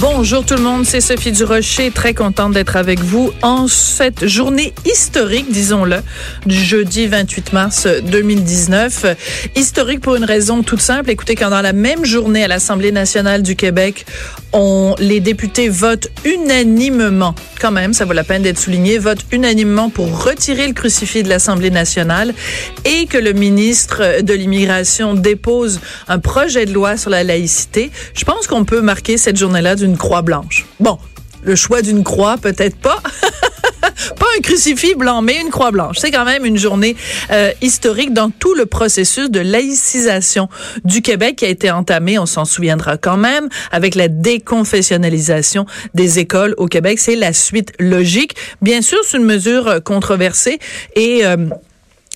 Bonjour tout le monde, c'est Sophie Durocher, très contente d'être avec vous en cette journée historique, disons-le, du jeudi 28 mars 2019. Historique pour une raison toute simple. Écoutez, quand dans la même journée à l'Assemblée nationale du Québec, on, les députés votent unanimement, quand même, ça vaut la peine d'être souligné, votent unanimement pour retirer le crucifix de l'Assemblée nationale et que le ministre de l'Immigration dépose un projet de loi sur la laïcité, je pense qu'on peut marquer cette journée-là d'une croix blanche. Bon, le choix d'une croix, peut-être pas. pas un crucifix blanc, mais une croix blanche. C'est quand même une journée euh, historique dans tout le processus de laïcisation du Québec qui a été entamé, on s'en souviendra quand même, avec la déconfessionnalisation des écoles au Québec. C'est la suite logique. Bien sûr, c'est une mesure controversée et... Euh,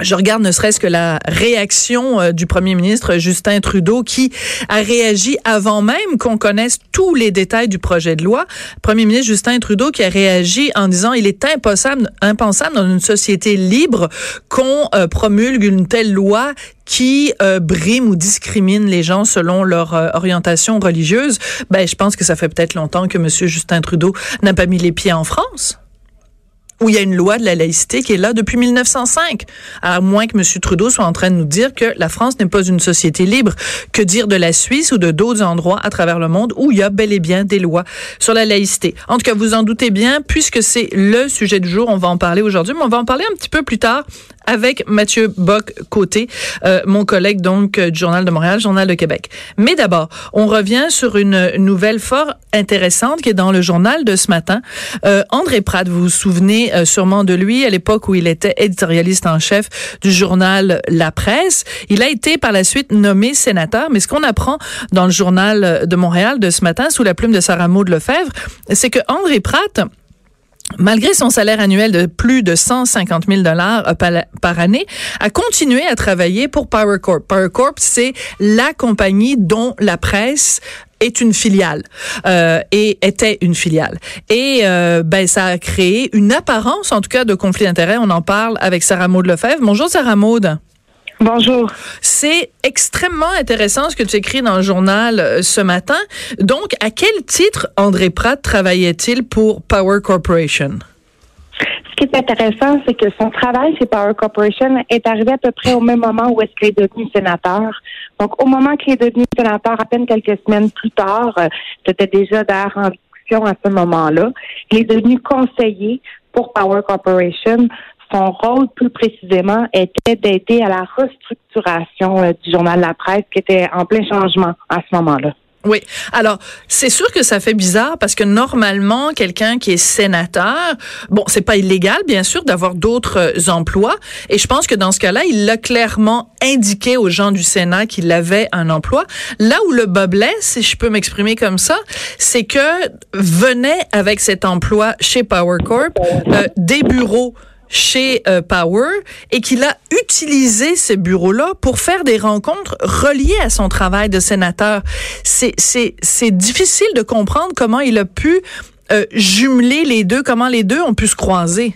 je regarde ne serait-ce que la réaction euh, du premier ministre Justin Trudeau qui a réagi avant même qu'on connaisse tous les détails du projet de loi. Premier ministre Justin Trudeau qui a réagi en disant il est impossible, impensable dans une société libre qu'on euh, promulgue une telle loi qui euh, brime ou discrimine les gens selon leur orientation religieuse. Ben, je pense que ça fait peut-être longtemps que Monsieur Justin Trudeau n'a pas mis les pieds en France où il y a une loi de la laïcité qui est là depuis 1905. À moins que M. Trudeau soit en train de nous dire que la France n'est pas une société libre. Que dire de la Suisse ou de d'autres endroits à travers le monde où il y a bel et bien des lois sur la laïcité? En tout cas, vous en doutez bien, puisque c'est le sujet du jour, on va en parler aujourd'hui, mais on va en parler un petit peu plus tard avec Mathieu Bock-Côté, euh, mon collègue donc du Journal de Montréal, Journal de Québec. Mais d'abord, on revient sur une nouvelle fort intéressante qui est dans le journal de ce matin. Euh, André Pratt, vous vous souvenez euh, sûrement de lui à l'époque où il était éditorialiste en chef du journal La Presse. Il a été par la suite nommé sénateur, mais ce qu'on apprend dans le journal de Montréal de ce matin sous la plume de Sarah Maud Lefebvre, c'est que André Pratt malgré son salaire annuel de plus de 150 000 dollars euh, par année, a continué à travailler pour Power Corp. Power Corp, c'est la compagnie dont la presse est une filiale euh, et était une filiale. Et euh, ben ça a créé une apparence en tout cas de conflit d'intérêts. On en parle avec Sarah Maud Lefebvre. Bonjour Sarah Maud Bonjour. C'est extrêmement intéressant ce que tu écris dans le journal euh, ce matin. Donc, à quel titre André Pratt travaillait-il pour Power Corporation? Ce qui est intéressant, c'est que son travail chez Power Corporation est arrivé à peu près au même moment où est-ce qu'il est devenu sénateur. Donc, au moment qu'il est devenu sénateur, à peine quelques semaines plus tard, euh, c'était déjà d'ailleurs en discussion à ce moment-là, il est devenu conseiller pour Power Corporation son rôle, plus précisément, était d'aider à la restructuration euh, du journal La Presse, qui était en plein changement à ce moment-là. Oui. Alors, c'est sûr que ça fait bizarre parce que normalement, quelqu'un qui est sénateur, bon, c'est pas illégal, bien sûr, d'avoir d'autres euh, emplois. Et je pense que dans ce cas-là, il l'a clairement indiqué aux gens du Sénat qu'il avait un emploi. Là où le bas blesse, si je peux m'exprimer comme ça, c'est que venait avec cet emploi chez Power Corp euh, des bureaux chez euh, Power et qu'il a utilisé ces bureaux-là pour faire des rencontres reliées à son travail de sénateur. C'est c'est difficile de comprendre comment il a pu euh, jumeler les deux, comment les deux ont pu se croiser.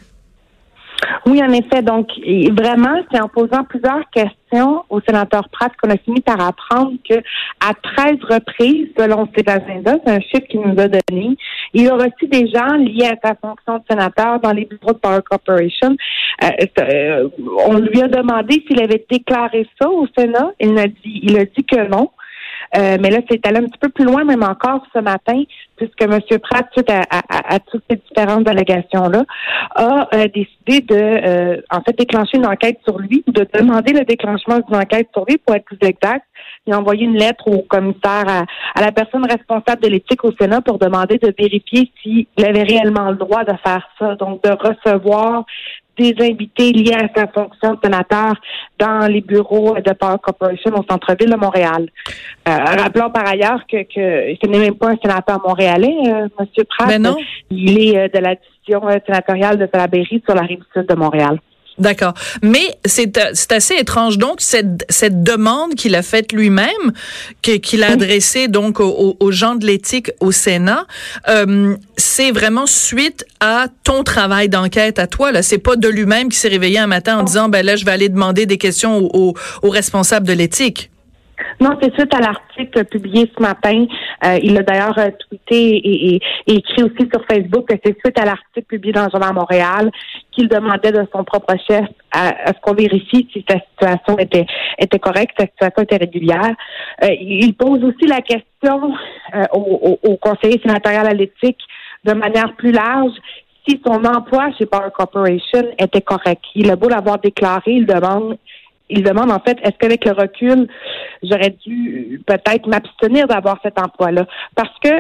Oui, en effet. Donc, vraiment, c'est en posant plusieurs questions au sénateur Pratt qu'on a fini par apprendre que à 13 reprises, selon ses agendas, c'est un chiffre qu'il nous a donné, il a reçu des gens liés à sa fonction de sénateur dans les bureaux de Power Corporation. Euh, euh, on lui a demandé s'il avait déclaré ça au Sénat. Il a dit, il a dit que non. Euh, mais là, c'est allé un petit peu plus loin, même encore ce matin, puisque M. Pratt, suite à, toutes ces différentes allégations-là, a euh, décidé de, euh, en fait, déclencher une enquête sur lui, de demander le déclenchement d'une enquête sur lui, pour être plus exact. Il a envoyé une lettre au commissaire, à, à la personne responsable de l'éthique au Sénat pour demander de vérifier s'il avait réellement le droit de faire ça, donc de recevoir des invités liés à sa fonction de sénateur dans les bureaux de Power Corporation au centre-ville de Montréal. Euh, rappelons par ailleurs que, que ce n'est même pas un sénateur montréalais, euh, M. Pratt. Ben non. Il est euh, de la division sénatoriale de Salaberry sur la rive sud de Montréal. D'accord. Mais c'est assez étrange donc cette, cette demande qu'il a faite lui-même, qu'il a adressée donc aux, aux, gens de l'éthique au Sénat, euh, c'est vraiment suite à ton travail d'enquête à toi. Là, c'est pas de lui-même qui s'est réveillé un matin en disant ben là je vais aller demander des questions aux, aux responsables de l'éthique. Non, c'est suite à l'article publié ce matin. Euh, il a d'ailleurs euh, tweeté et, écrit aussi sur Facebook que c'est suite à l'article publié dans le Journal Montréal qu'il demandait de son propre chef à, ce qu'on vérifie si sa situation était était correcte, sa situation était régulière. Euh, il pose aussi la question au, au, conseiller sénatorial à l'éthique de manière plus large si son emploi chez Power Corporation était correct. Il a beau l'avoir déclaré, il demande il demande en fait, est-ce qu'avec le recul, j'aurais dû peut-être m'abstenir d'avoir cet emploi-là? Parce que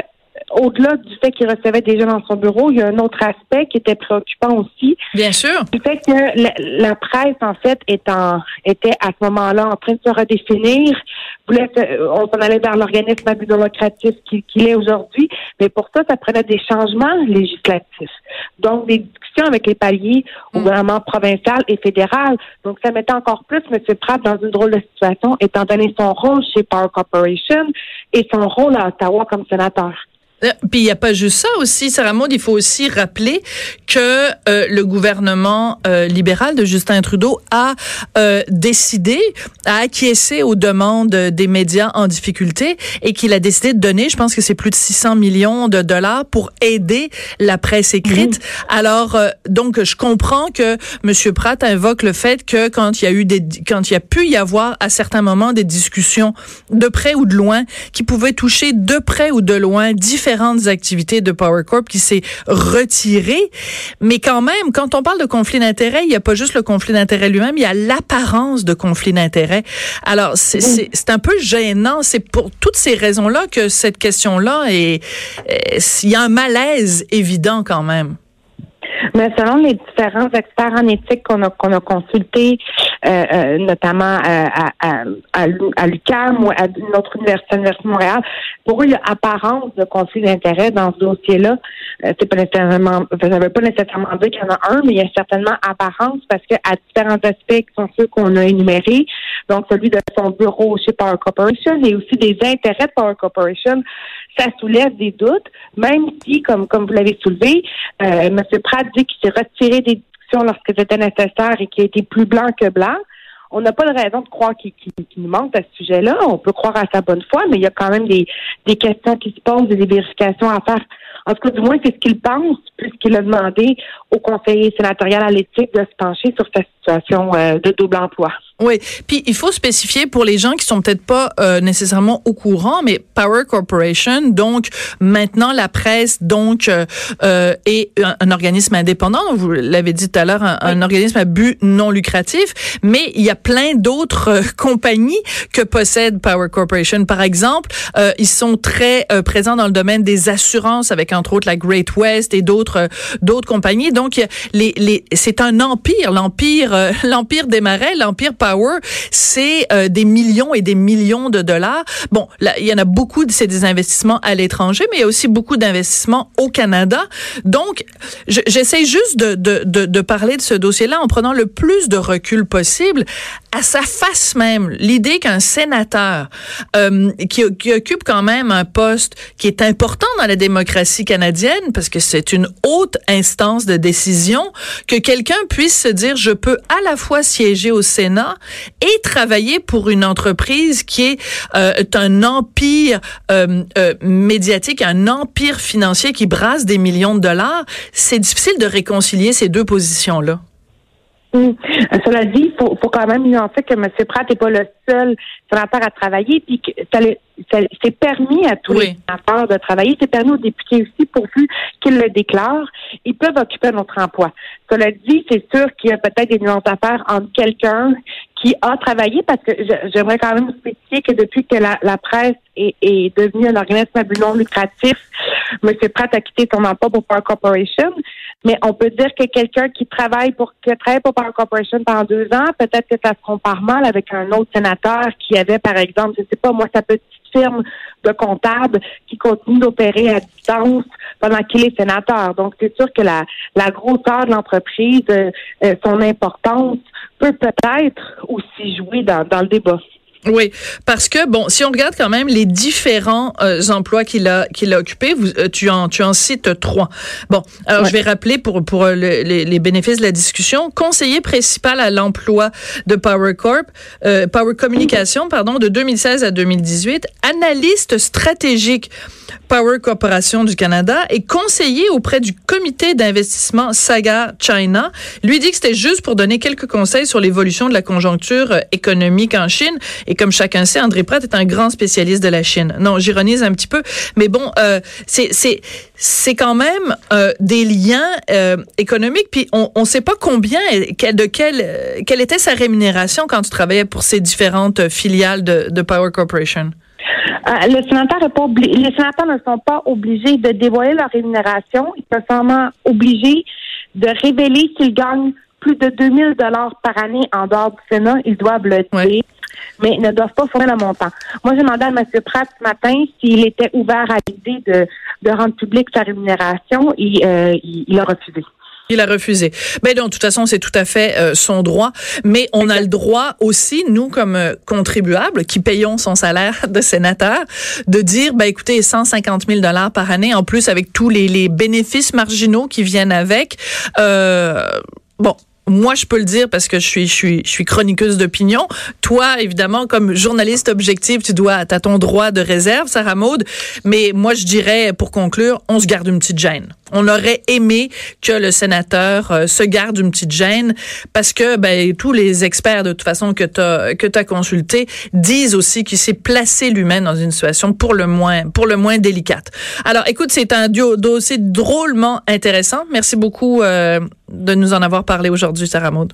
au-delà du fait qu'il recevait des gens dans son bureau, il y a un autre aspect qui était préoccupant aussi. Bien sûr. Le fait que la, presse, en fait, est en, était à ce moment-là en train de se redéfinir. on s'en allait vers l'organisme à qu'il est aujourd'hui. Mais pour ça, ça prenait des changements législatifs. Donc, des discussions avec les paliers au mm. gouvernement provincial et fédéral. Donc, ça mettait encore plus M. Pratt dans une drôle de situation, étant donné son rôle chez Power Corporation et son rôle à Ottawa comme sénateur. Euh, puis il n'y a pas juste ça aussi, Sarah Maud, il faut aussi rappeler que euh, le gouvernement euh, libéral de Justin Trudeau a décidé, a acquiescé aux demandes des médias en difficulté et qu'il a décidé de donner, je pense que c'est plus de 600 millions de dollars pour aider la presse écrite. Alors donc je comprends que M. Pratt invoque le fait que quand il y a eu des quand il y a pu y avoir à certains moments des discussions de près ou de loin qui pouvaient toucher de près ou de loin différents différentes activités de Power Corp qui s'est retiré. Mais quand même, quand on parle de conflit d'intérêts, il n'y a pas juste le conflit d'intérêts lui-même, il y a l'apparence de conflit d'intérêts. Alors, c'est un peu gênant. C'est pour toutes ces raisons-là que cette question-là est, il y a un malaise évident quand même. Mais selon les différents experts en éthique qu'on a, qu'on a consultés, euh, euh, notamment euh, à, à, à, l'UQAM ou à notre université, de Montréal, pour eux, il y a apparence de conflit d'intérêt dans ce dossier-là. c'est pas nécessairement, veut pas nécessairement dire qu'il y en a un, mais il y a certainement apparence parce que à différents aspects qui sont ceux qu'on a énumérés, donc celui de son bureau chez Power Corporation et aussi des intérêts de Power Corporation, ça soulève des doutes, même si, comme, comme vous l'avez soulevé, euh, M. Pratt dit qu'il s'est retiré des discussions lorsque c'était nécessaire et qu'il a été plus blanc que blanc. On n'a pas de raison de croire qu'il nous manque à ce sujet-là. On peut croire à sa bonne foi, mais il y a quand même des, questions qui se posent et des vérifications à faire. En tout cas, du moins, c'est ce qu'il pense, puisqu'il a demandé au conseiller sénatorial à l'éthique de se pencher sur sa situation euh, de double emploi. Oui, puis il faut spécifier pour les gens qui sont peut-être pas euh, nécessairement au courant, mais Power Corporation, donc maintenant la presse, donc euh, euh est un, organisme indépendant. Vous l'avez dit tout à l'heure, un, organisme à but non lucratif, mais il y a plein d'autres euh, compagnies que possède Power Corporation. Par exemple, ils sont très présents dans le domaine des assurances, avec entre autres la Great West et d'autres d'autres compagnies. Donc les c'est un empire, l'empire l'empire des marais, l'empire Power c'est euh, des millions et des millions de dollars. Bon, il y en a beaucoup, c'est des investissements à l'étranger, mais il y a aussi beaucoup d'investissements au Canada. Donc, j'essaie juste de, de, de, de parler de ce dossier-là en prenant le plus de recul possible à sa face même. L'idée qu'un sénateur euh, qui, qui occupe quand même un poste qui est important dans la démocratie canadienne, parce que c'est une haute instance de que quelqu'un puisse se dire, je peux à la fois siéger au Sénat et travailler pour une entreprise qui est euh, un empire euh, euh, médiatique, un empire financier qui brasse des millions de dollars, c'est difficile de réconcilier ces deux positions-là. Hum. Cela dit, il faut, faut, quand même nuancer que M. Pratt n'est pas le seul sénateur à travailler, puis que c'est permis à tous les sénateurs de travailler, c'est permis aux députés aussi, pourvu qu'ils le déclarent, ils peuvent occuper un autre emploi. Cela dit, c'est sûr qu'il y a peut-être des nuances à faire entre quelqu'un qui a travaillé, parce que j'aimerais quand même spécifier que depuis que la, presse est, est, devenue un organisme à but non lucratif, M. Pratt a quitté son emploi pour Power Corporation, mais on peut dire que quelqu'un qui travaille pour qui travaille pour Power Corporation pendant deux ans, peut-être que ça se compare mal avec un autre sénateur qui avait, par exemple, je sais pas, moi, sa petite firme de comptables qui continue d'opérer à distance pendant qu'il est sénateur. Donc, c'est sûr que la, la grosseur de l'entreprise, euh, euh, son importance peut peut-être aussi jouer dans, dans le débat. Oui, parce que bon, si on regarde quand même les différents euh, emplois qu'il a qu'il a occupés, vous, euh, tu en tu en cites trois. Bon, alors je vais rappeler pour pour euh, les, les, bénéfices de la discussion, conseiller principal à l'emploi de Power Corp, Power Communication, pardon, de 2016 à 2018, analyste stratégique Power Corporation du Canada et conseiller auprès du comité d'investissement Saga China. Lui dit que c'était juste pour donner quelques conseils sur l'évolution de la conjoncture économique en Chine et comme chacun sait, André Pratt est un grand spécialiste de la Chine. Non, j'ironise un petit peu, mais bon, euh, c'est c'est quand même euh, des liens euh, économiques. Puis on ne sait pas combien, de quelle quelle était sa rémunération quand tu travaillais pour ces différentes filiales de, de Power Corporation? Euh, les sénateurs ne sont pas obligés de dévoiler leur rémunération. Ils sont seulement obligés de révéler s'ils gagnent plus de 2000 dollars par année en dehors du Sénat. Ils doivent le dire mais ne doivent pas fournir le montant. Moi, j'ai demandé à M. Pratt ce matin s'il était ouvert à l'idée de, de rendre publique sa rémunération et euh, il, a refusé. Il a refusé. Ben donc, de toute façon, c'est tout à fait euh, son droit, mais on a le droit aussi, nous comme euh, contribuables qui payons son salaire de sénateur, de dire, ben écoutez, 150 000 dollars par année, en plus avec tous les, les bénéfices marginaux qui viennent avec. Euh, bon, moi, je peux le dire parce que je suis, je suis, je suis chroniqueuse d'opinion. Toi, évidemment, comme journaliste objectif, tu dois, as ton droit de réserve, Sarah Maud. Mais moi, je dirais, pour conclure, on se garde une petite gêne. On aurait aimé que le sénateur euh, se garde une petite gêne parce que ben, tous les experts de toute façon que tu as que consulté disent aussi qu'il s'est placé lui-même dans une situation pour le moins pour le moins délicate. Alors écoute, c'est un dossier drôlement intéressant. Merci beaucoup euh, de nous en avoir parlé aujourd'hui, Sarah Maud.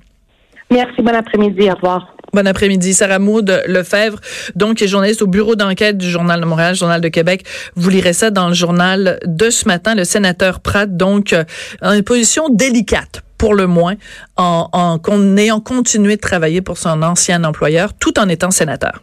Merci, bon après-midi, au revoir. Bon après-midi. Sarah Maud Lefebvre, donc, est journaliste au bureau d'enquête du Journal de Montréal, Journal de Québec. Vous lirez ça dans le journal de ce matin. Le sénateur Pratt, donc, euh, en une position délicate pour le moins, en, en ayant continué de travailler pour son ancien employeur, tout en étant sénateur.